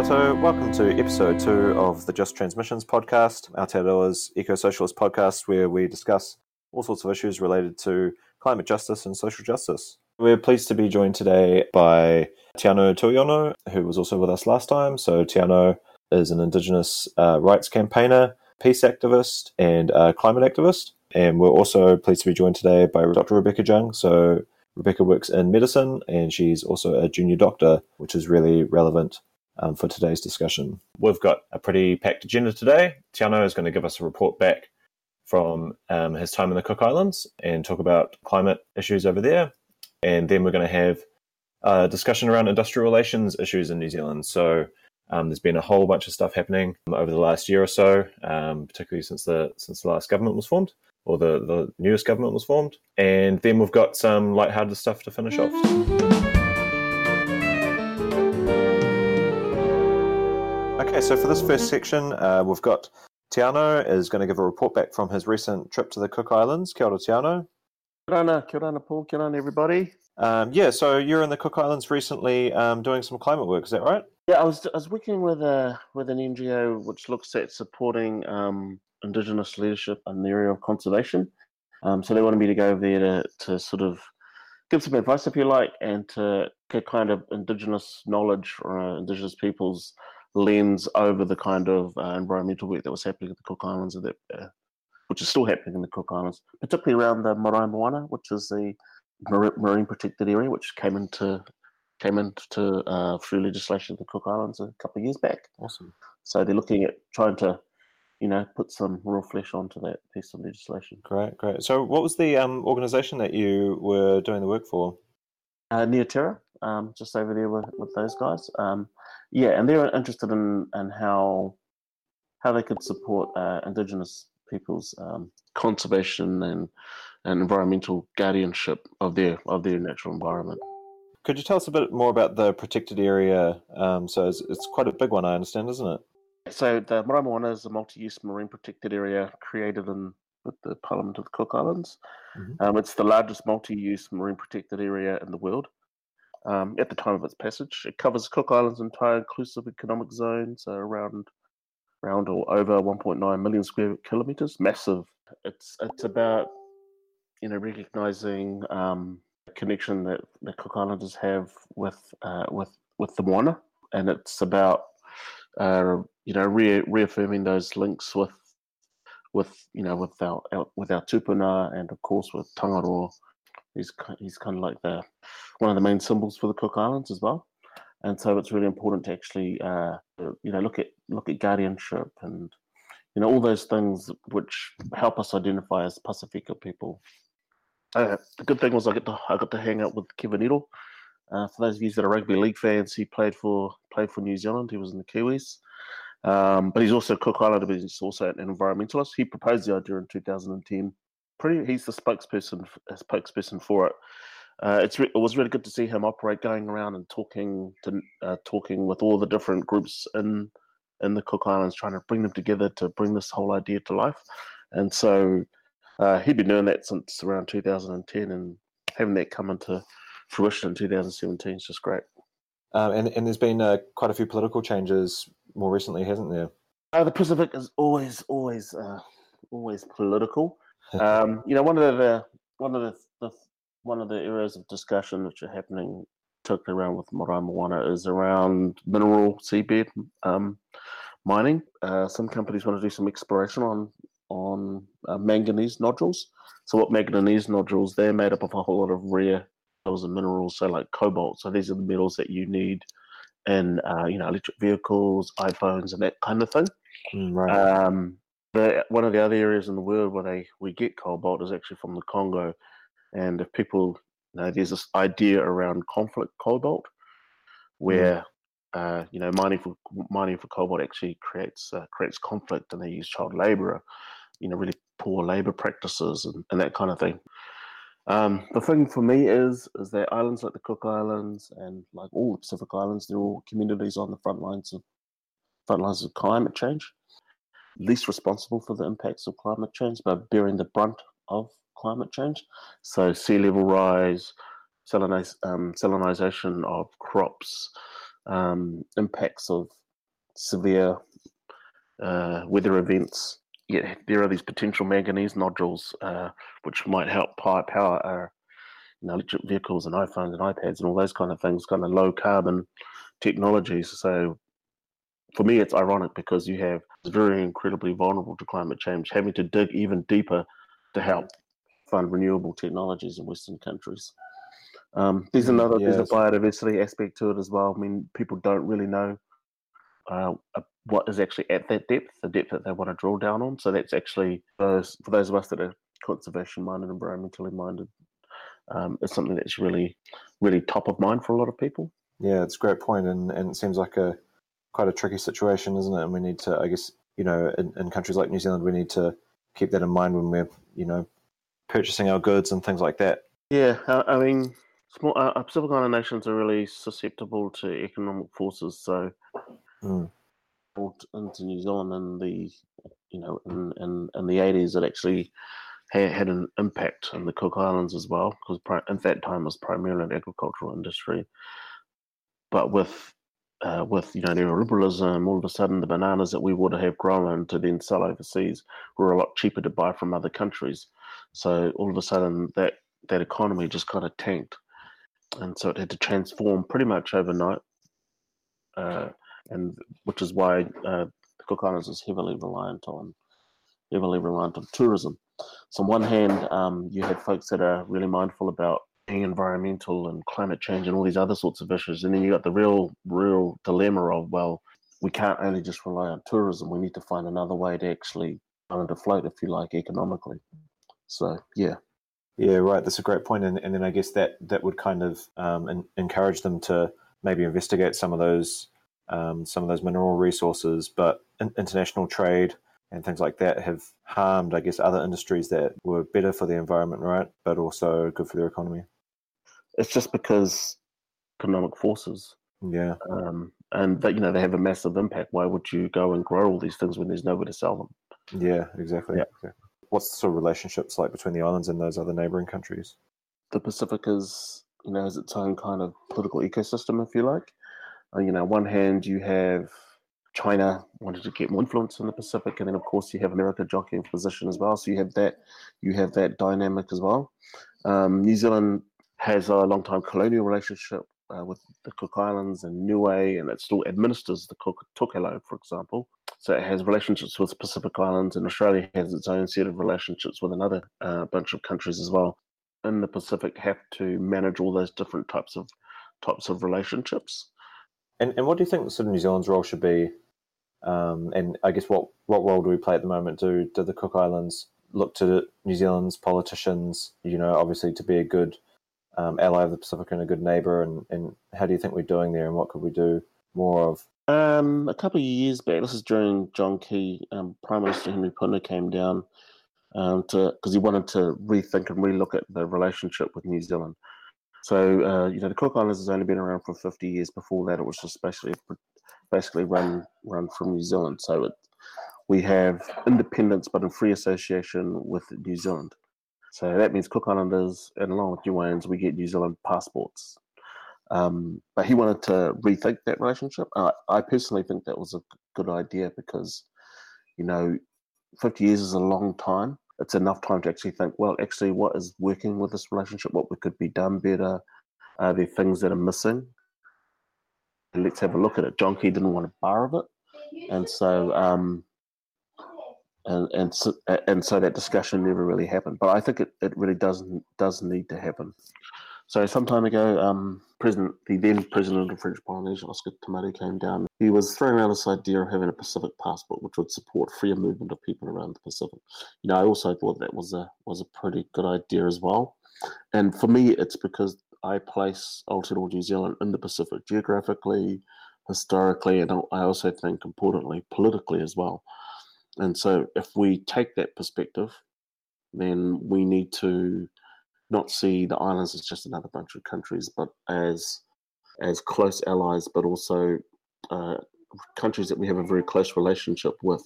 Tātou. Welcome to episode two of the Just Transmissions podcast, Aotearoa's eco-socialist podcast, where we discuss all sorts of issues related to climate justice and social justice. We're pleased to be joined today by Teanau Tuiono, who was also with us last time. So Teanau is an Indigenous uh, rights campaigner, peace activist, and uh, climate activist. And we're also pleased to be joined today by Dr. Rebekah Jaung. So Rebekah works in medicine and she's also a junior doctor, which is really relevant um, for today's discussion. We've got a pretty packed agenda today. Teanau is going to give us a report back from um, his time in the Cook Islands and talk about climate issues over there. And then we're going to have a discussion around industrial relations issues in New Zealand. So um, there's been a whole bunch of stuff happening over the last year or so, um, particularly since the since the last government was formed or the, the newest government was formed. And then we've got some lighthearted stuff to finish off. Okay, so for this first section, uh, we've got Teanau is going to give a report back from his recent trip to the Cook Islands. Kia ora, Teanau. Kia ora, kia ora, Paul. Kia ora, everybody. Um, yeah, so you're in the Cook Islands recently um, doing some climate work, is that right? Yeah, I was I was working with a with an NGO which looks at supporting um, Indigenous leadership in the area of conservation. Um, so they wanted me to go over there to, to sort of give some advice, if you like, and to get kind of Indigenous knowledge or uh, Indigenous people's lens over the kind of uh, environmental work that was happening at the Cook Islands, that, uh, which is still happening in the Cook Islands, particularly around the Marae Moana, which is the marine protected area, which came into came into uh, through legislation in the Cook Islands a couple of years back. Awesome. So they're looking at trying to, you know, put some real flesh onto that piece of legislation. Great, great. So what was the um, organisation that you were doing the work for? Uh, Nia Tero, um, just over there with, with those guys. Um, yeah, and they're interested in, in how how they could support uh, Indigenous people's um, conservation and, and environmental guardianship of their of their natural environment. Could you tell us a bit more about the protected area? Um, so it's, it's, quite a big one, I understand, isn't it? So the Marae Moana is a multi-use marine protected area created in with the Parliament of the Cook Islands. Mm-hmm. Um, it's the largest multi-use marine protected area in the world. Um, at the time of its passage, it covers Cook Islands' entire inclusive economic zone, so around around or over 1.9 million square kilometers. Massive. It's it's about you know recognizing um, connection that the Cook Islanders have with uh, with with the Moana, and it's about uh, you know re- reaffirming those links with with you know with our, our with our tupuna and of course with Tangaroa. He's he's kind of like the one of the main symbols for the Cook Islands as well, and so it's really important to actually uh, you know look at look at guardianship and you know all those things which help us identify as Pacifica people uh, the good thing was I got to I got to hang out with Kevin Iro. Uh, for those of you that are rugby league fans, he played for played for New Zealand. He was in the Kiwis, um, but he's also Cook Islander, but he's also an environmentalist. He proposed the idea in 2010. Pretty, he's the spokesperson spokesperson for it. Uh, it's re- it was really good to see him operate, going around and talking to uh, talking with all the different groups in in the Cook Islands, trying to bring them together to bring this whole idea to life. And so uh, he'd been doing that since around 2010, and having that come into fruition in 2017 is just great. Um, and, and there's been uh, quite a few political changes more recently, hasn't there? Uh, the Pacific is always, always, uh, always political. Um, you know, one of the one of the, the, one of the areas of discussion which are happening, particularly around with Marae Moana, is around mineral seabed um, mining. Uh, some companies want to do some exploration on on uh, manganese nodules. So what manganese nodules? They're made up of a whole lot of rare metals and minerals, so like cobalt. So these are the metals that you need in uh, you know electric vehicles, iPhones, and that kind of thing. Mm, right. Um, the, one of the other areas in the world where they we get cobalt is actually from the Congo, and if people you know, there's this idea around conflict cobalt, where mm. Uh, you know, mining for mining for cobalt actually creates uh, creates conflict, and they use child labor you know, really poor labor practices and, and that kind of thing. Um, the thing for me is is that islands like the Cook Islands and like all the Pacific Islands, they're all communities on the front lines of front lines of climate change, least responsible for the impacts of climate change, but bearing the brunt of climate change. So sea level rise, um, salinization of crops, um, impacts of severe uh, weather events. Yeah, there are these potential manganese nodules uh, which might help power, our you know, electric vehicles and iPhones and iPads and all those kind of things, kind of low carbon technologies. So for me, it's ironic because you have very incredibly vulnerable to climate change, having to dig even deeper to help fund renewable technologies in Western countries. Um, there's mm, another yes. there's a biodiversity aspect to it as well. I mean, people don't really know uh, what is actually at that depth, the depth that they want to drill down on. So that's actually those for those of us that are conservation minded, environmentally minded, um, it's something that's really, really top of mind for a lot of people. Yeah, it's a great point, and and it seems like a quite a tricky situation, isn't it? And we need to, I guess, you know, in, in countries like New Zealand, we need to keep that in mind when we're, you know, purchasing our goods and things like that. Yeah, I mean, small uh, Pacific Island nations are really susceptible to economic forces. So, mm. into New Zealand in the, you know, in in, in the eighties, it actually had, had an impact on the Cook Islands as well, because at that time it was primarily an agricultural industry. But with uh, with you know neoliberalism, all of a sudden the bananas that we would have grown to then sell overseas were a lot cheaper to buy from other countries. So all of a sudden that that economy just kind of tanked, and so it had to transform pretty much overnight. Uh, and which is why uh, the Cook Islands is heavily reliant on heavily reliant on tourism. So on one hand, um, you have folks that are really mindful about environmental and climate change and all these other sorts of issues. And then you got the real, real dilemma of, well, we can't only just rely on tourism. We need to find another way to actually kind of float, if you like, economically. So, yeah. Yeah, right. That's a great point. And, and then I guess that, that would kind of um, encourage them to maybe investigate some of those um, some of those mineral resources, but in, international trade and things like that have harmed, I guess, other industries that were better for the environment, right? But also good for their economy. It's just because economic forces. Yeah. Um, and that you know they have a massive impact. Why would you go and grow all these things when there's nowhere to sell them? Yeah, exactly. Yeah. Exactly. What's the sort of relationships like between the islands and those other neighboring countries? The Pacific is, you know, has its own kind of political ecosystem, if you like. Uh, you know, one hand you have China wanted to get more influence in the Pacific, and then of course you have America jockeying for position as well. So you have that, you have that dynamic as well. Um, New Zealand has a long-time colonial relationship uh, with the Cook Islands and Niue, and it still administers the Cook Tokelau, for example. So it has relationships with Pacific Islands, and Australia has its own set of relationships with another uh, bunch of countries as well. In the Pacific, have to manage all those different types of types of relationships. And and what do you think sort of New Zealand's role should be? Um, and I guess what what role do we play at the moment? Do do the Cook Islands look to New Zealand's politicians? You know, obviously to be a good um, ally of the Pacific and a good neighbour. And, and how do you think we're doing there? And what could we do more of? Um, a couple of years back, this is during John Key, um, Prime Minister Henry Puna came down um, to because he wanted to rethink and relook at the relationship with New Zealand. So uh, you know, the Cook Islands has only been around for 50 years. Before that, it was just basically basically run run from New Zealand. So it, we have independence, but in free association with New Zealand. So that means Cook Islanders, and along with New Niueans, we get New Zealand passports. Um, but he wanted to rethink that relationship. Uh, I personally think that was a good idea because, you know, 50 years is a long time it's enough time to actually think, well, actually, what is working with this relationship? What could be done better? Are there things that are missing? Let's have a look at it. John Key didn't want a bar of it, and so um, and and so, and so that discussion never really happened. But I think it, it really does does need to happen. So some time ago, um, President, the then President of French Polynesia, Oscar Temaru, came down. He was throwing around this idea of having a Pacific passport, which would support freer movement of people around the Pacific. You know, I also thought that was a was a pretty good idea as well. And for me, it's because I place Aotearoa New Zealand in the Pacific geographically, historically, and I also think importantly politically as well. And so, if we take that perspective, then we need to not see the islands as just another bunch of countries, but as as close allies, but also uh, countries that we have a very close relationship with.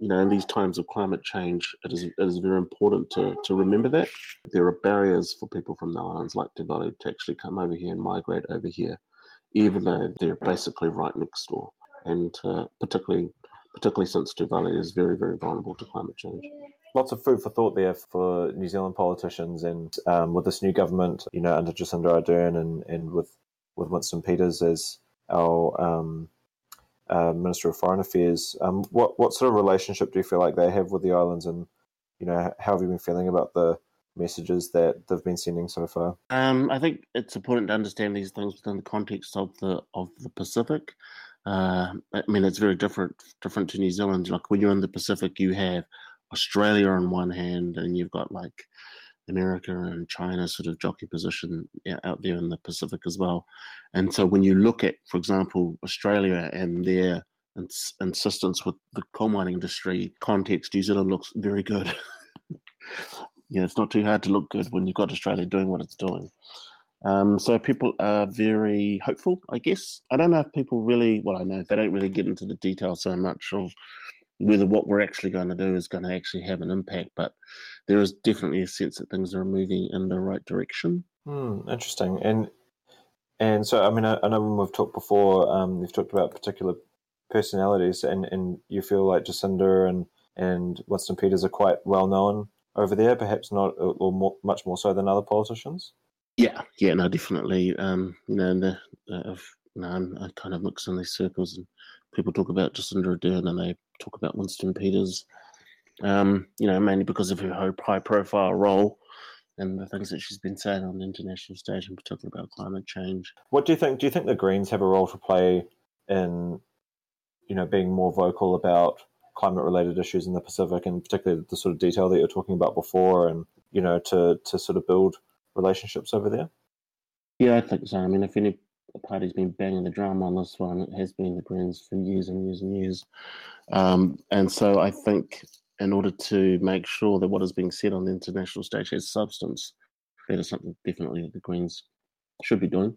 You know, in these times of climate change, it is it is very important to to remember that there are barriers for people from the islands like Te to actually come over here and migrate over here, even though they're basically right next door. And uh, particularly, particularly since Tuvalu is very, very vulnerable to climate change lots of food for thought there for New Zealand politicians, and um, with this new government, you know, under Jacinda Ardern and, and with with Winston Peters as our um, uh, Minister of Foreign Affairs, um, what what sort of relationship do you feel like they have with the islands, and you know, how have you been feeling about the messages that they've been sending so far? Um, I think it's important to understand these things within the context of the of the Pacific. Uh, I mean, it's very different different to New Zealand. Like when you're in the Pacific, you have Australia on one hand, and you've got like America and China sort of jockey position out there in the Pacific as well. And so when you look at, for example, Australia and their ins- insistence with the coal mining industry context, New Zealand looks very good. yeah, it's not too hard to look good when you've got Australia doing what it's doing. Um, so people are very hopeful, I guess. I don't know if people really, well, I know they don't really get into the details so much of whether what we're actually going to do is going to actually have an impact, but there is definitely a sense that things are moving in the right direction. Hmm, interesting. And and so, I mean, I, I know when we've talked before, um, you've talked about particular personalities, and, and you feel like Jacinda and and Winston Peters are quite well known over there, perhaps not or more, much more so than other politicians. Yeah, yeah, no, definitely. Um, you know, the, uh, you know, I'm, I kind of mix in these circles, and people talk about Jacinda Ardern, and they talk about Winston Peters, um, you know, mainly because of her high profile role and the things that she's been saying on the international stage, in particular about climate change. What do you think? Do you think the Greens have a role to play in, you know, being more vocal about climate related issues in the Pacific, and particularly the sort of detail that you're talking about before, and you know, to to sort of build relationships over there? Yeah, I think so. I mean, if any party's been banging the drum on this one, it has been the Greens for years and years and years. Um, and so I think in order to make sure that what is being said on the international stage has substance, that is something definitely that the Greens should be doing.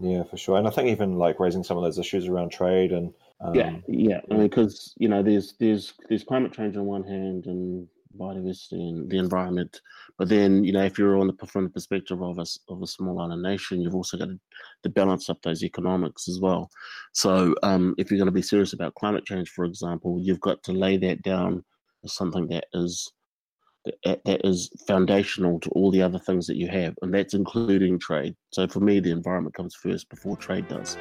Yeah, for sure. And I think even like raising some of those issues around trade and um, yeah, yeah. I mean, because you know, there's there's there's climate change on one hand and biodiversity and the environment. But then, you know, if you're on the from the perspective of a of a small island nation, you've also got to, to balance up those economics as well. So, um, if you're going to be serious about climate change, for example, you've got to lay that down as something that is that is foundational to all the other things that you have, and that's including trade. So, for me, the environment comes first before trade does.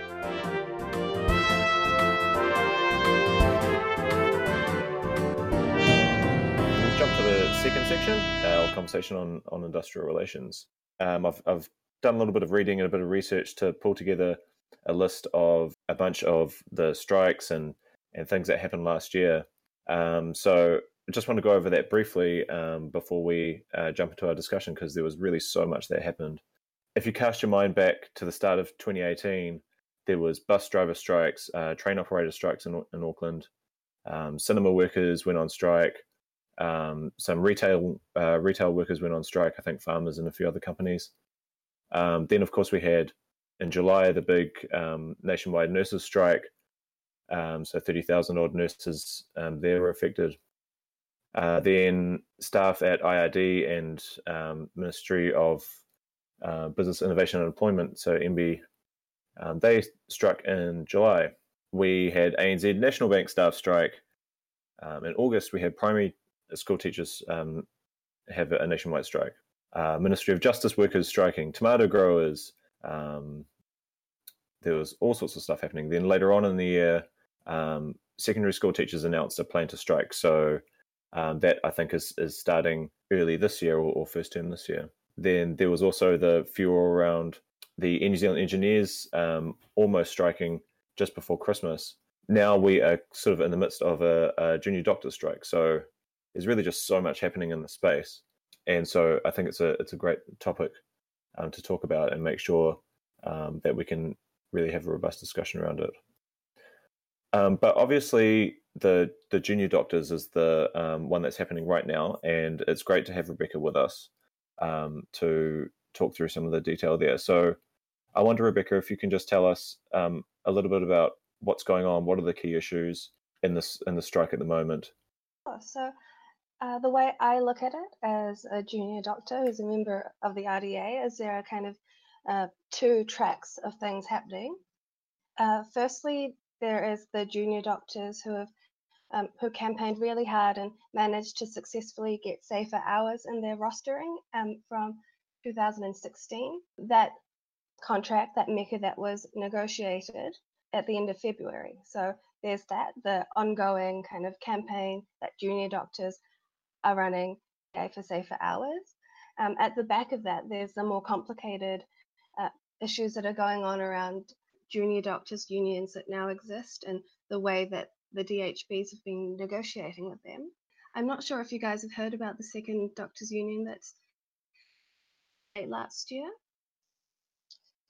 Second section, our conversation on, on industrial relations. Um, I've, I've done a little bit of reading and a bit of research to pull together a list of a bunch of the strikes and, and things that happened last year. Um, so I just want to go over that briefly um, before we uh, jump into our discussion because there was really so much that happened. If you cast your mind back to the start of 2018, there was bus driver strikes, uh, train operator strikes in, in Auckland, um, cinema workers went on strike, um, some retail uh, retail workers went on strike. I think farmers and a few other companies. Um, then, of course, we had in July the big um, nationwide nurses strike. Um, so thirty thousand odd nurses um, there were affected. Uh, then staff at IRD and um, Ministry of uh, Business Innovation and Employment, so MB, they struck in July. We had ANZ National Bank staff strike. In August, we had primary school teachers um, have a nationwide strike. Uh, Ministry of Justice workers striking, tomato growers. Um, there was all sorts of stuff happening. Then later on in the year, um, secondary school teachers announced a plan to strike. So um, that I think is is starting early this year or, or, first term this year. Then there was also the furor around the New Zealand engineers um, almost striking just before Christmas. Now we are sort of in the midst of a, a junior doctor strike. So there's really just so much happening in the space, and so I think it's a it's a great topic um, to talk about and make sure um, that we can really have a robust discussion around it. Um, but obviously, the the junior doctors is the um, one that's happening right now, and it's great to have Rebekah with us um, to talk through some of the detail there. So, I wonder, Rebekah, if you can just tell us um, a little bit about what's going on, what are the key issues in this in the strike at the moment. Oh, so uh, the way I look at it as a junior doctor who's a member of the RDA is there are kind of uh, two tracks of things happening. Uh, firstly, there is the junior doctors who have um, who campaigned really hard and managed to successfully get safer hours in their rostering um, from 2016. That contract, that MECA that was negotiated at the end of February. So there's that, the ongoing kind of campaign that junior doctors are running for safer hours. Um, at the back of that, there's the more complicated uh, issues that are going on around junior doctors unions that now exist and the way that the DHBs have been negotiating with them. I'm not sure if you guys have heard about the second doctors union that's late last year.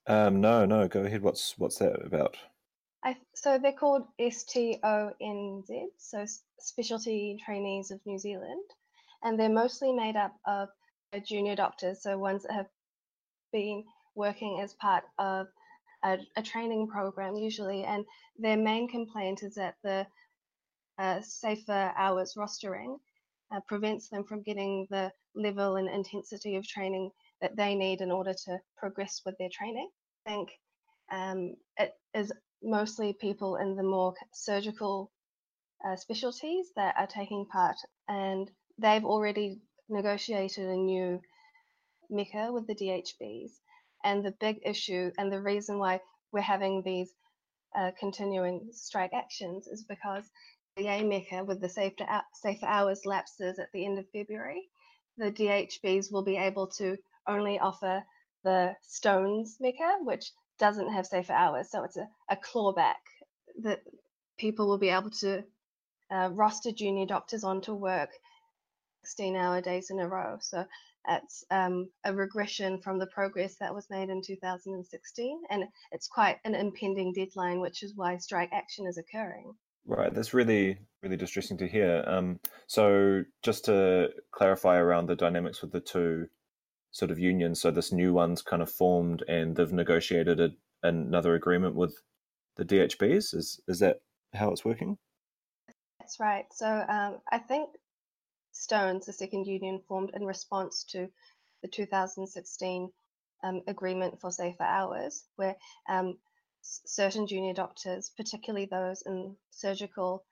Um, no, no, go ahead. What's what's that about? I, so they're called STONZ, so Specialty Trainees of New Zealand, and they're mostly made up of junior doctors, so ones that have been working as part of a, a training program usually, and their main complaint is that the uh, safer hours rostering uh, prevents them from getting the level and intensity of training that they need in order to progress with their training. I think um, it is mostly people in the more surgical uh, specialties that are taking part, and they've already negotiated a new MECA with the DHBs. And the big issue and the reason why we're having these uh, continuing strike actions is because the AMECA with the safer, safer hours lapses at the end of February. The DHBs will be able to only offer the STONZ MECA, which doesn't have safer hours. So it's a, a clawback that people will be able to uh, roster junior doctors onto work 16 hour days in a row. So it's um, a regression from the progress that was made in 2016. And it's quite an impending deadline, which is why strike action is occurring. Right, that's really, really distressing to hear. Um, so, just to clarify around the dynamics with the two sort of unions, so this new one's kind of formed and they've negotiated a, another agreement with the DHBs. Is is that how it's working? That's right. So, um, I think STONZ, the second union formed in response to the 2016 um, agreement for safer hours, where um, certain junior doctors, particularly those in surgical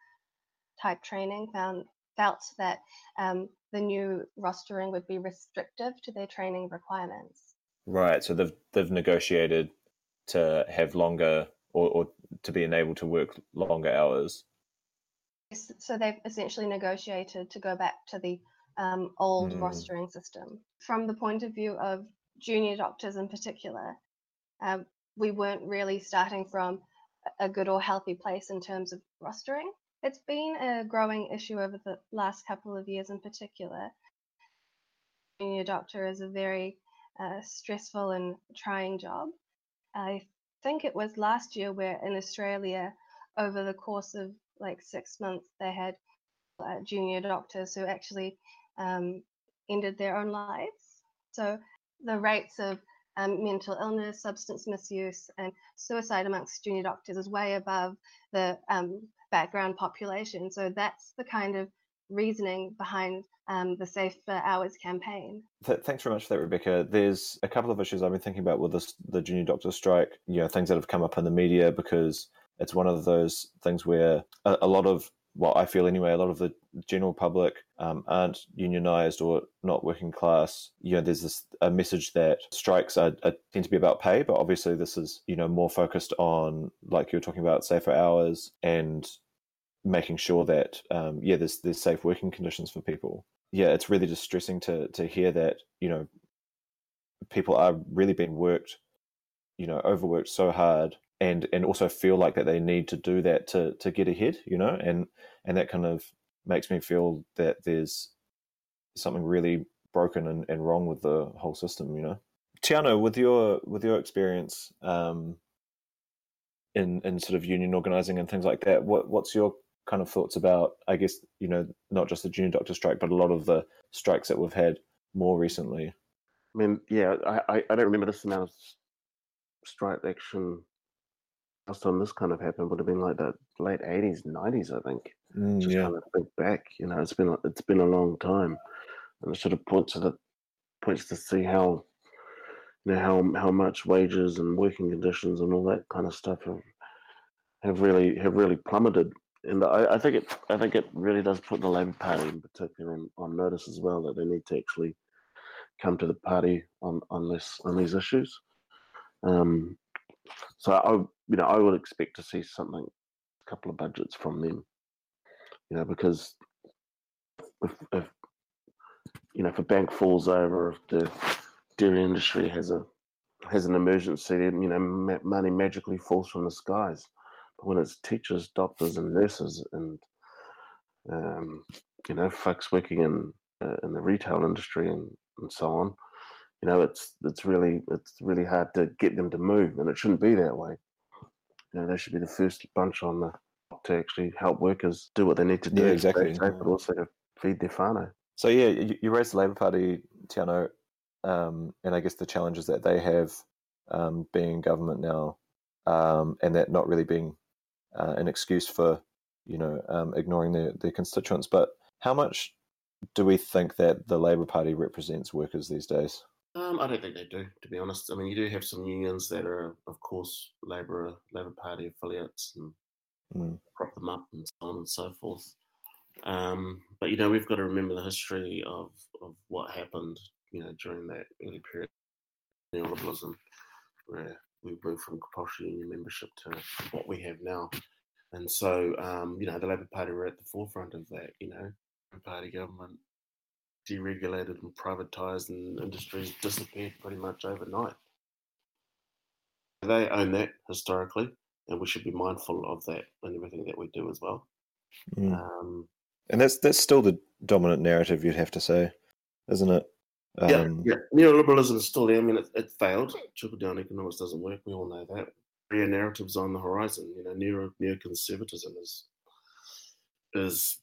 type training, found felt that um, the new rostering would be restrictive to their training requirements. Right. So they've they've negotiated to have longer or, or to be enabled to work longer hours so they've essentially negotiated to go back to the um, old mm. rostering system. From the point of view of junior doctors in particular, um, we weren't really starting from a good or healthy place in terms of rostering. It's been a growing issue over the last couple of years in particular. Junior doctor is a very uh, stressful and trying job. I think it was last year where in Australia, over the course of like six months, they had junior doctors who actually um, ended their own lives. So the rates of um, mental illness, substance misuse, and suicide amongst junior doctors is way above the um, background population. So that's the kind of reasoning behind um, the Safe Hours campaign. Th- thanks very much for that, Rebekah. There's a couple of issues I've been thinking about with this, the junior doctor strike. You know, things that have come up in the media because it's one of those things where a, a lot of well, I feel anyway, a lot of the general public um, aren't unionized or not working class. You know, there's this a message that strikes are, are, tend to be about pay, but obviously this is you know more focused on like you were talking about safer hours and making sure that um, yeah, there's there's safe working conditions for people. Yeah, it's really distressing to to hear that you know people are really being worked, you know, overworked so hard and and also feel like that they need to do that to to get ahead you know and and that kind of makes me feel that there's something really broken and, and wrong with the whole system you know. Teanau with your with your experience um in in sort of union organizing and things like that what what's your kind of thoughts about i guess you know not just the junior doctor strike but a lot of the strikes that we've had more recently? I mean yeah i i don't remember this amount of strike action last time this kind of happened would have been like the late eighties, nineties, I think. Mm, Just yeah. kind of think back, you know, it's been it's been a long time, and it sort of points to the points to see how, you know how how much wages and working conditions and all that kind of stuff have have really have really plummeted. And I, I think it I think it really does put the Labour Party in particular on, on notice as well that they need to actually come to the party on on this on these issues. Um, so I you know I would expect to see something, a couple of budgets from them. You know because if, if you know if a bank falls over, if the dairy industry has a has an emergency, then you know money magically falls from the skies. But when it's teachers, doctors, and nurses, and um, you know folks working in uh, in the retail industry and, and so on, you know it's it's really it's really hard to get them to move, and it shouldn't be that way. You know they should be the first bunch on the to actually help workers do what they need to do, yeah, exactly, safe, but also to feed their whānau. So yeah, you, you raised the Labour Party, Teanau, um, and I guess the challenges that they have um, being government now, um, and that not really being uh, an excuse for you know um, ignoring their, their constituents. But how much do we think that the Labor Party represents workers these days? Um, I don't think they do, to be honest. I mean, you do have some unions that are, of course, Labor Labor Party affiliates and mm. prop them up and so on and so forth. Um, but you know, we've got to remember the history of, of what happened you know, during that early period of neoliberalism, where we moved from compulsory union membership to what we have now. And so, um, you know, the Labour Party were at the forefront of that, you know, party government deregulated and privatised and industries disappeared pretty much overnight. They own that historically, and we should be mindful of that in everything that we do as well. Mm. Um, and that's that's still the dominant narrative, you'd have to say, isn't it? Um, yeah, yeah, neoliberalism is still there. I mean, it, it failed. Trickle down economics doesn't work. We all know that. Real narratives on the horizon. You know, neo neoconservatism is is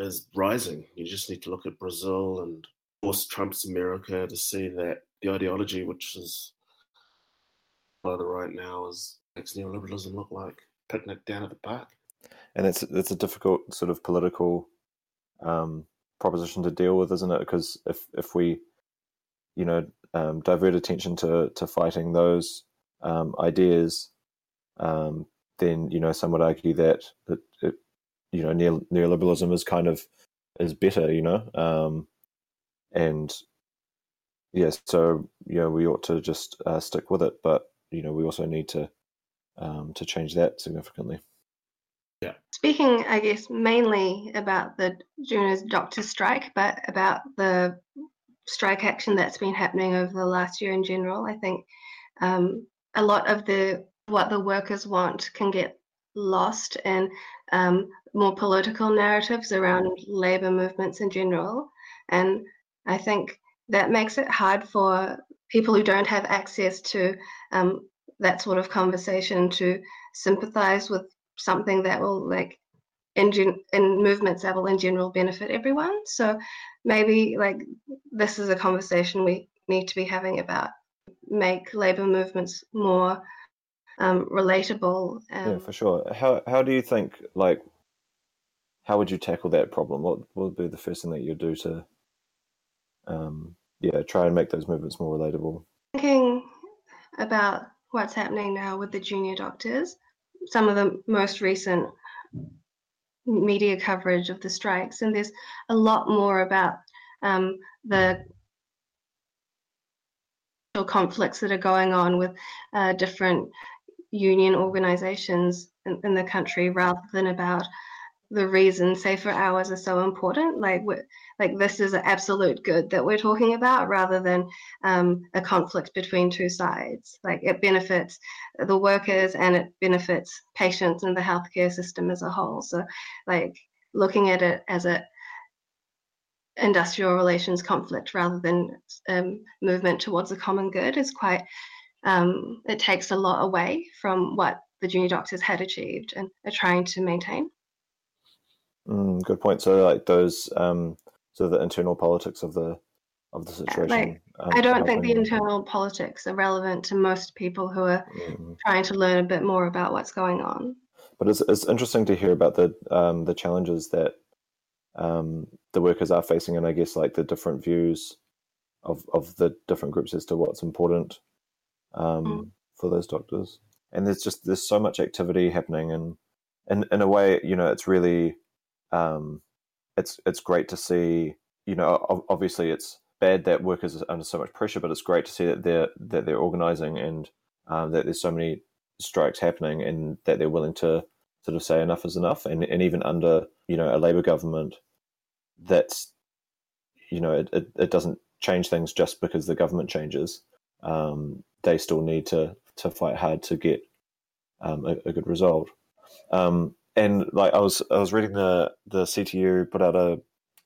is rising. You just need to look at Brazil and of course Trump's America to see that the ideology, which is by the right now, is makes neoliberalism look like picnic down at the park. And it's it's a difficult sort of political um, proposition to deal with, isn't it? Because if if we, you know, um, divert attention to to fighting those um, ideas, um, then you know some would argue that that it, you know neo- neoliberalism is kind of is better, you know, um, and yes, so you know we ought to just uh, stick with it, but you know we also need to um, to change that significantly. Yeah. Speaking, I guess, mainly about the juniors doctor strike, but about the strike action that's been happening over the last year in general, I think um, a lot of the what the workers want can get lost in um, more political narratives around labor movements in general, and I think that makes it hard for people who don't have access to um, that sort of conversation to sympathize with something that will like in, gen- in movements that will in general benefit everyone. So maybe like this is a conversation we need to be having about make labor movements more um, relatable. Um, yeah, for sure. How how do you think like how would you tackle that problem? What would be the first thing that you'd do to um, yeah try and make those movements more relatable? Thinking about what's happening now with the junior doctors some of the most recent media coverage of the strikes, and there's a lot more about um, the conflicts that are going on with uh, different union organizations in, in, the country rather than about the reason safer hours are so important like like this is an absolute good that we're talking about rather than um, a conflict between two sides. Like it benefits the workers and it benefits patients and the healthcare system as a whole. So like looking at it as a industrial relations conflict rather than um, movement towards a common good is quite um, it takes a lot away from what the junior doctors had achieved and are trying to maintain Mm, good point. So, like those, um, so the internal politics of the of the situation. Like, um, I don't think the internal politics are relevant to most people who are mm. trying to learn a bit more about what's going on. But it's it's interesting to hear about the um, the challenges that um, the workers are facing, and I guess like the different views of of the different groups as to what's important um, mm. for those doctors. And there's just there's so much activity happening, and in in a way, you know, it's really um, it's it's great to see. You know, obviously, it's bad that workers are under so much pressure, but it's great to see that they're that they're organising and um, that there's so many strikes happening, and that they're willing to sort of say enough is enough. And and even under you know a Labour government, that's you know it, it, it doesn't change things just because the government changes. Um, they still need to to fight hard to get um, a, a, good result. Um, and like I was I was reading the the CTU put out a,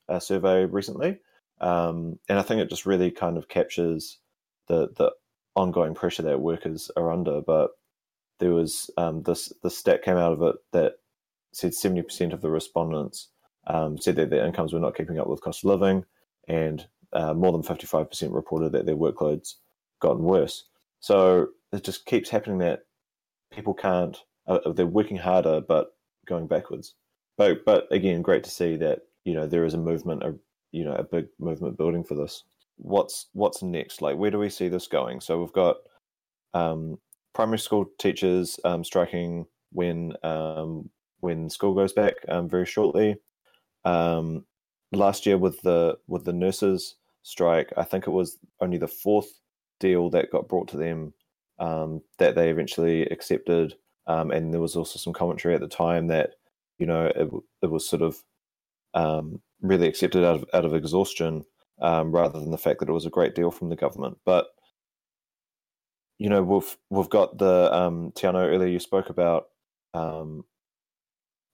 a survey recently, um, and I think it just really kind of captures the the ongoing pressure that workers are under. But there was um, this the stat came out of it that said seventy percent of the respondents um, said that their incomes were not keeping up with cost of living, and uh, more than fifty five percent reported that their workloads gotten worse. So it just keeps happening that people can't. Uh, they're working harder, but going backwards. But but again, great to see that you know there is a movement, a you know a big movement building for this. What's what's next? Like where do we see this going? So we've got um, primary school teachers um, striking when um, when school goes back um, very shortly. Um, last year with the with the nurses strike, I think it was only the fourth deal that got brought to them um, that they eventually accepted. Um, and there was also some commentary at the time that you know it, it was sort of um, really accepted out of out of exhaustion um, rather than the fact that it was a great deal from the government. But you know we've we've got the um, Teanau earlier. You spoke about um,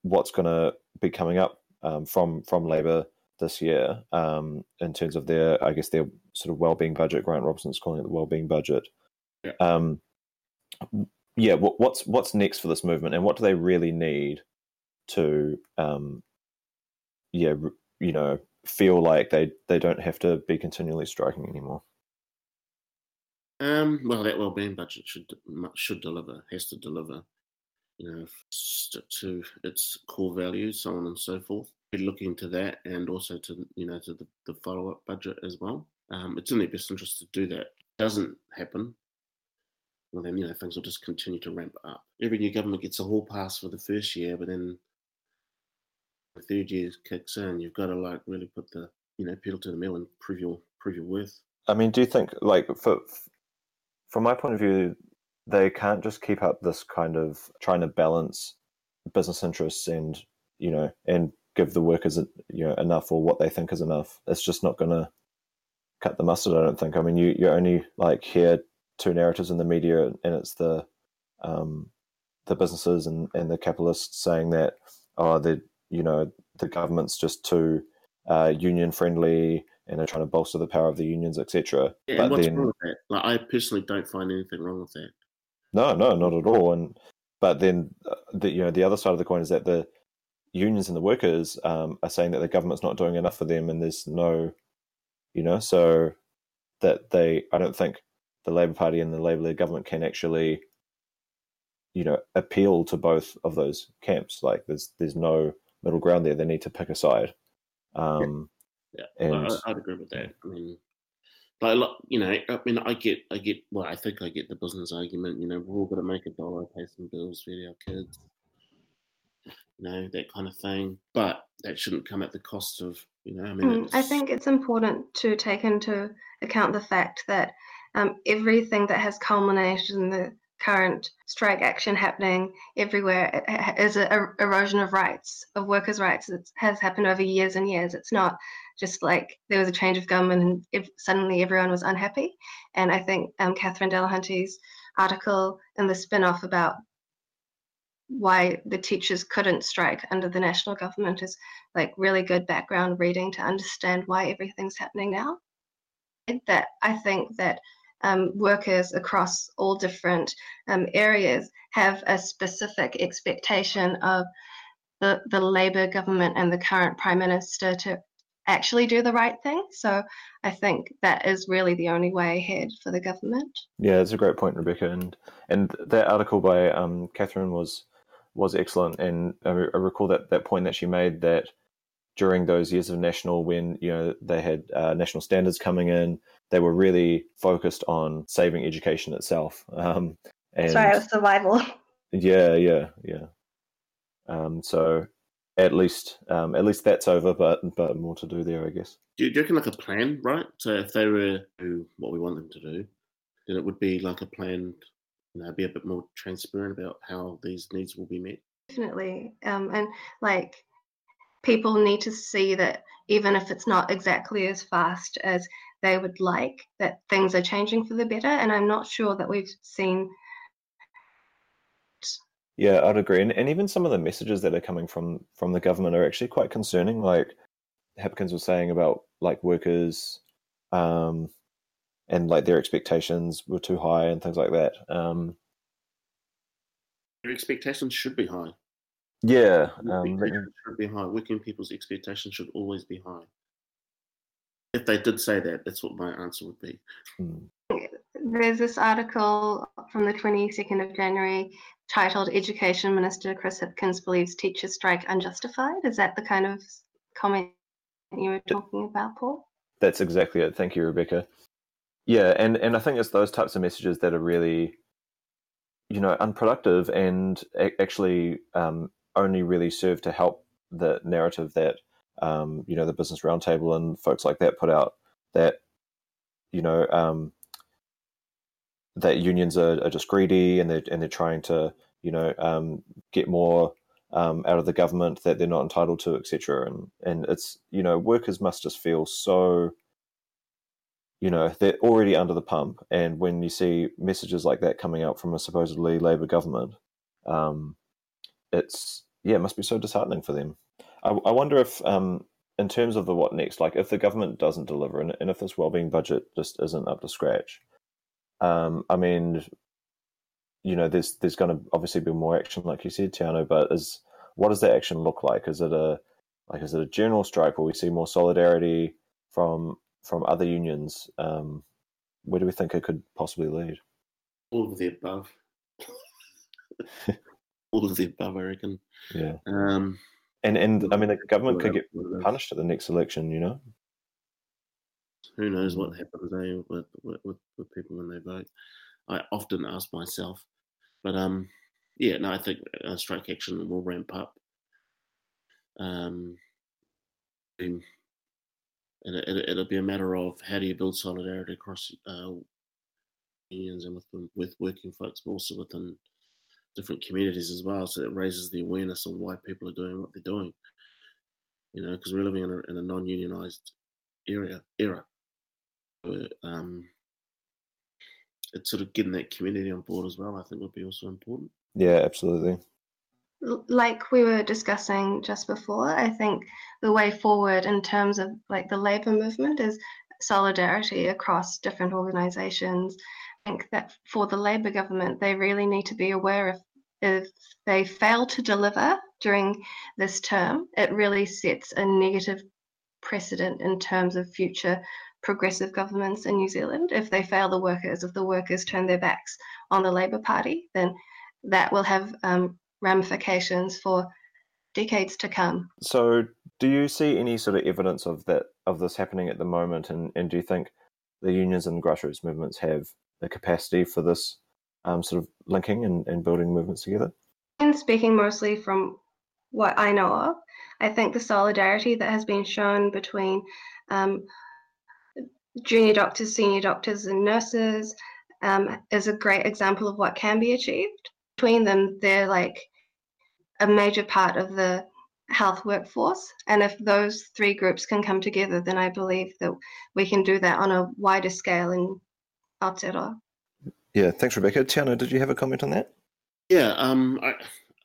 what's going to be coming up um, from from Labor this year um, in terms of their, I guess, their sort of well-being budget. Grant Robertson's calling it the well-being budget. Yeah. Um, yeah. What, what's what's next for this movement, and what do they really need to, um, yeah, you know, feel like they they don't have to be continually striking anymore? Um, well, that well-being budget should should deliver, has to deliver, you know, to its core values, so on and so forth look to that and also to you know to the, the follow up budget as well. Um, it's in their best interest to do that. Doesn't happen, well then you know things will just continue to ramp up. Every new government gets a hall pass for the first year, but then the third year kicks in. You've got to like really put the you know pedal to the metal and prove your prove your worth. I mean, do you think like for from my point of view, they can't just keep up this kind of trying to balance business interests and you know and give the workers you know enough or what they think is enough. It's just not going to cut the mustard. I don't think. I mean, you you only like hear two narratives in the media, and it's the um, the businesses and, and the capitalists saying that oh the you know the government's just too uh, union friendly and they're trying to bolster the power of the unions, etc. Yeah, but what's then, wrong with that? Like, I personally don't find anything wrong with that. No, no, not at all. And but then uh, the you know the other side of the coin is that the unions and the workers um, are saying that the government's not doing enough for them, and there's no, you know, so that they, I don't think the Labor Party and the Labour led government can actually, you know, appeal to both of those camps. Like there's there's no middle ground there. They need to pick a side. Um, yeah, yeah. And, I, would agree with that. I mean, but you know, I mean, I get, I get. Well, I think I get the business argument. You know, we're all going to make a dollar, pay some bills, feed our kids you know, that kind of thing. But that shouldn't come at the cost of, you know, I mean, mm, I think it's important to take into account the fact that um, everything that has culminated in the current strike action happening everywhere is an erosion of rights, of workers' rights. It has happened over years and years. It's not just like there was a change of government and suddenly everyone was unhappy. And I think um, Catherine Delahunty's article in the Spinoff about why the teachers couldn't strike under the national government is like really good background reading to understand why everything's happening now. That I think that um, workers across all different um, areas have a specific expectation of the, the Labour government and the current Prime Minister to actually do the right thing. So I think that is really the only way ahead for the government. Yeah, it's a great point, Rebekah. And and that article by um, Catherine was was excellent. And I, recall that that point that she made that during those years of national, when you know they had uh, national standards coming in, they were really focused on saving education itself. Um, and Sorry, it was survival. Yeah, yeah, yeah. Um, so at least um, at least that's over, but but more to do there, I guess. Do you, do you reckon like a plan, right? So if they were to do what we want them to do, then it would be like a plan, you know, be a bit more transparent about how these needs will be met. Definitely, um, and like people need to see that even if it's not exactly as fast as they would like, that things are changing for the better. And I'm not sure that we've seen yeah, I'd agree, and, and even some of the messages that are coming from from the government are actually quite concerning. Like Hipkins was saying about like workers, um, and like their expectations were too high and things like that. Um, Their expectations should be high. yeah, Their um, should be high. Working people's expectations should always be high. If they did say that, that's what my answer would be. hmm. There's this article from the 22nd of January titled Education Minister Chris Hipkins believes teachers strike unjustified. Is that the kind of comment you were talking about, Paul? That's exactly it. Thank you, Rebekah. Yeah, and and I think it's those types of messages that are really, you know, unproductive and actually um, only really serve to help the narrative that um, you know the Business Roundtable and folks like that put out that you know um, that unions are, are just greedy and they're and they're trying to you know um, get more um, out of the government that they're not entitled to, etc. And and it's you know workers must just feel so you know they're already under the pump, and when you see messages like that coming out from a supposedly Labor government, um, it's yeah, it must be so disheartening for them. I, I wonder if um, in terms of the what next, like if the government doesn't deliver and, and if this wellbeing budget just isn't up to scratch, um, I mean, you know, there's there's going to obviously be more action, like you said, Teanau. But is what does that action look like? Is it a like is it a general strike where we see more solidarity from from other unions? Um, where do we think it could possibly lead? All of the above. All of the above, I reckon. Yeah, Um, and and I mean, the government could get what it is. punished at the next election. You know. Who knows what happens eh, with, with, with, with people when they vote? I often ask myself. But um, yeah, no, I think uh, strike action will ramp up. Um, and and it, it'll be a matter of how do you build solidarity across uh, unions and with with working folks, but also within different communities as well. So it raises the awareness of why people are doing what they're doing. You know, because we're living in a, in a non-unionized area era. Where, um, it's sort of getting that community on board as well. I think would be also important. Yeah, absolutely. Like we were discussing just before, I think the way forward in terms of like the labor movement is solidarity across different organizations. I think that for the Labor government, they really need to be aware of if they fail to deliver during this term, it really sets a negative precedent in terms of future progressive governments in New Zealand. If they fail the workers, if the workers turn their backs on the Labor Party, then that will have um, ramifications for decades to come. So, do you see any sort of evidence of that of this happening at the moment, and, and do you think the unions and grassroots movements have the capacity for this um, sort of linking and, and building movements together? And speaking mostly from what I know of, I think the solidarity that has been shown between um, junior doctors, senior doctors, and nurses um, is a great example of what can be achieved. Between them, they're like a major part of the health workforce. And if those three groups can come together, then I believe that we can do that on a wider scale in Aotearoa. Yeah, thanks, Rebekah. Teanau, did you have a comment on that? Yeah, um, I,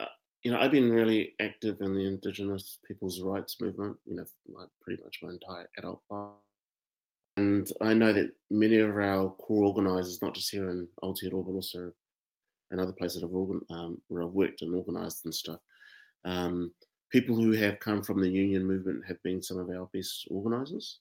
uh, you know, I've been really active in the Indigenous people's rights movement. You know, like pretty much my entire adult life, and I know that many of our core organisers, not just here in Aotearoa, but also in other places that I've organ- um, where I've worked and organised and stuff. Um, people who have come from the union movement have been some of our best organisers,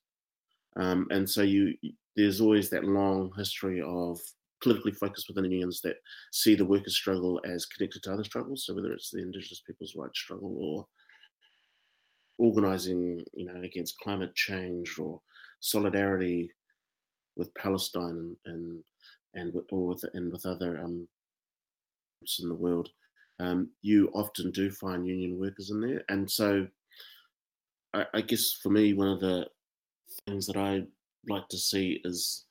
um, and so you there's always that long history of politically focused within the unions that see the workers' struggle as connected to other struggles. So whether it's the Indigenous people's rights struggle or organising, you know, against climate change or solidarity with Palestine and and and with, or with and with other um, groups in the world, um, you often do find union workers in there, and so I, I guess for me, one of the things that I like to see is,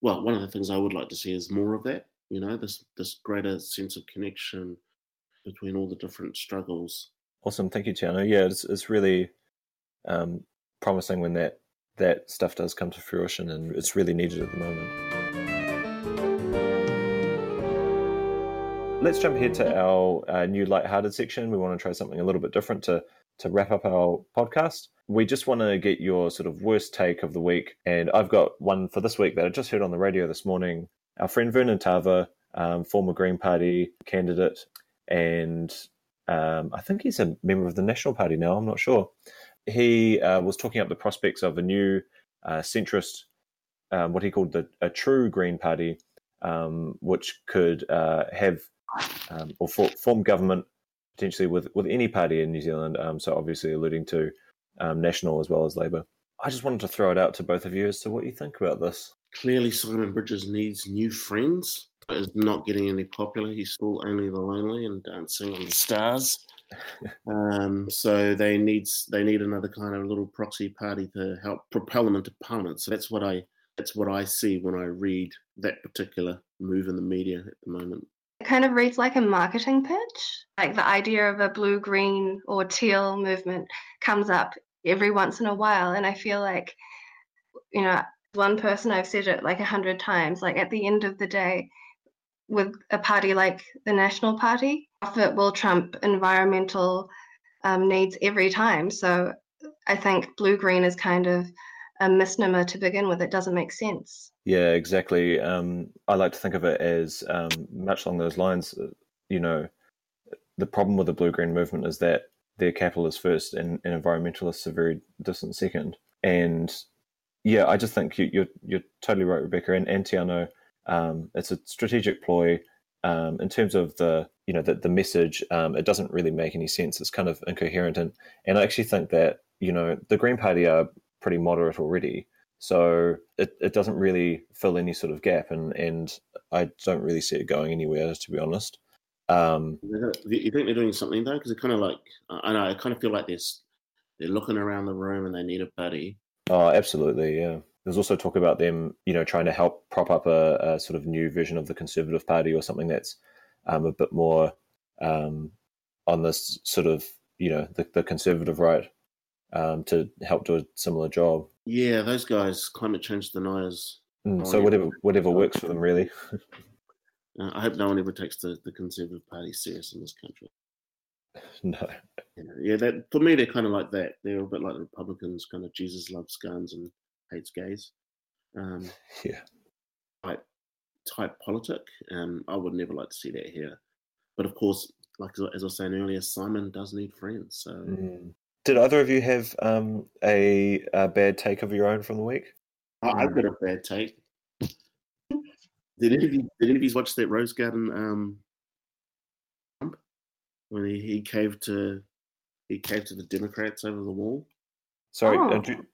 well, one of the things I would like to see is more of that. You know, this this greater sense of connection between all the different struggles. Awesome, thank you, Teanau. Yeah, it's it's really um, promising when that that stuff does come to fruition, and it's really needed at the moment. Let's jump ahead to our uh, new light-hearted section. We want to try something a little bit different to to wrap up our podcast. We just want to get your sort of worst take of the week, and I've got one for this week that I just heard on the radio this morning. Our friend Vernon Tava, um, former Green Party candidate, and um, I think he's a member of the National Party now. I'm not sure he uh, was talking up the prospects of a new uh, centrist, um, what he called the a true Green Party, um, which could uh, have um, or for, form government potentially with with any party in New Zealand. Um, so obviously alluding to um, National as well as Labour. I just wanted to throw it out to both of you as to what you think about this. Clearly, Simon Bridges needs new friends. Is not getting any popular. He's still only the lonely and dancing on the stars um, so they need they need another kind of little proxy party to help propel them into parliament. So that's what I that's what I see when I read that particular move in the media at the moment. It kind of reads like a marketing pitch. Like the idea of a blue, green, or teal movement comes up every once in a while, and I feel like, you know, one person I've said it like a hundred times. Like at the end of the day, with a party like the National Party, profit will trump environmental um, needs every time. So I think blue green is kind of a misnomer to begin with. It doesn't make sense. Yeah, exactly. Um, I like to think of it as um, much along those lines. Uh, you know, the problem with the blue green movement is that they're capitalists first and, and environmentalists are very distant second. And yeah, I just think you, are you're, you're totally right, Rebekah and Antiano. Um, it's a strategic ploy um, in terms of the you know the, the message. Um, it doesn't really make any sense. It's kind of incoherent, and and I actually think that you know the Green Party are pretty moderate already, so it, it doesn't really fill any sort of gap, and and I don't really see it going anywhere to be honest. Um, you think they're doing something though? Because it kind of like I know I kind of feel like this. They're looking around the room and they need a buddy. Oh, absolutely, yeah. There's also talk about them, you know, trying to help prop up a, a sort of new vision of the Conservative Party or something that's um, a bit more um, on this sort of, you know, the, the Conservative right um, to help do a similar job. Yeah, those guys, climate change deniers. Mm, so whatever whatever works for them, really. uh, I hope no one ever takes the, the Conservative Party serious in this country. No. Yeah, yeah, that for me they're kind of like that. They're a bit like the Republicans, kind of Jesus loves guns and hates gays. Um, yeah. Type type politic. Um, I would never like to see that here. But of course, like as I was saying earlier, Simon does need friends. So. Mm. Did either of you have um, a, a, bad take of your own from the week? I've got a bad take. did any of you, did any of you watch that Rose Garden um, when he, he caved to he caved to the Democrats over the wall? Sorry, oh. you,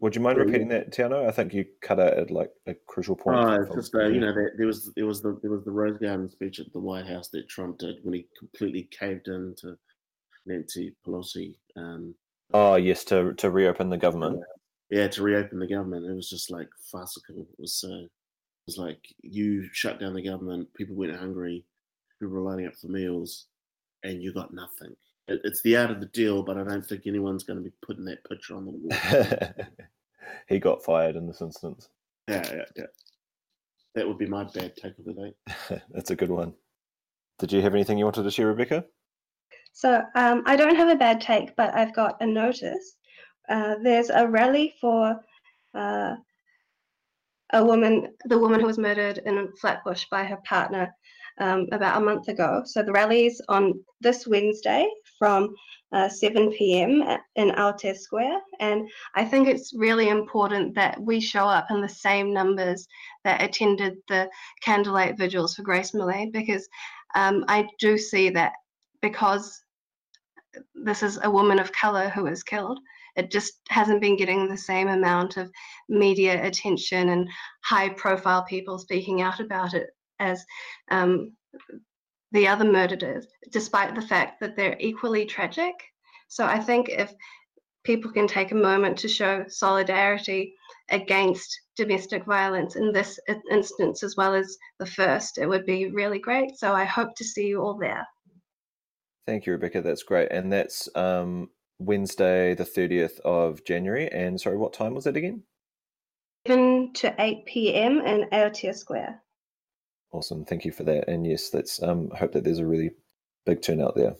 would you mind repeating that, Teanau? I think you cut out at like a crucial point. Oh, it's just uh, you know there, there was there was the there was the Rose Garden speech at the White House that Trump did when he completely caved in to Nancy Pelosi. Um, oh yes, to to reopen the government. Yeah, yeah, to reopen the government. It was just like farcical. It was so. Uh, it was like you shut down the government. People went hungry. People were lining up for meals, and you got nothing it's the art of the deal, but I don't think anyone's going to be putting that picture on the wall. he got fired in this instance. Yeah, yeah, yeah. That would be my bad take of the day. That's a good one. Did you have anything you wanted to share, Rebekah? So um, I don't have a bad take, but I've got a notice. Uh, there's a rally for uh, a woman, the woman who was murdered in Flatbush by her partner um, about a month ago. So the rally is on this Wednesday from uh, 7 p.m. in Aotea Square. And I think it's really important that we show up in the same numbers that attended the candlelight vigils for Grace Millane because um, I do see that because this is a woman of color who was killed, it just hasn't been getting the same amount of media attention and high profile people speaking out about it as um, the other murders, despite the fact that they're equally tragic. So I think if people can take a moment to show solidarity against domestic violence in this instance as well as the first, it would be really great. So I hope to see you all there. Thank you, Rebekah. That's great. And that's um, Wednesday, the 30th of January. And sorry, what time was it again? 7 to 8 p.m. in Aotea Square. Awesome. Thank you for that. And yes, let's um, hope that there's a really big turnout there.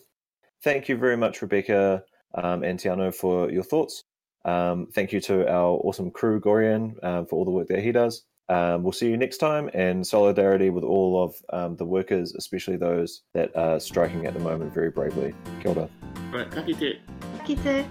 Thank you very much, Rebekah um, and Teanau, for your thoughts. Um, thank you to our awesome crew, Gorian, um, for all the work that he does. Um, we'll see you next time, and solidarity with all of um, the workers, especially those that are striking at the moment very bravely. Kia ora. Right, ka kite. Ka kite.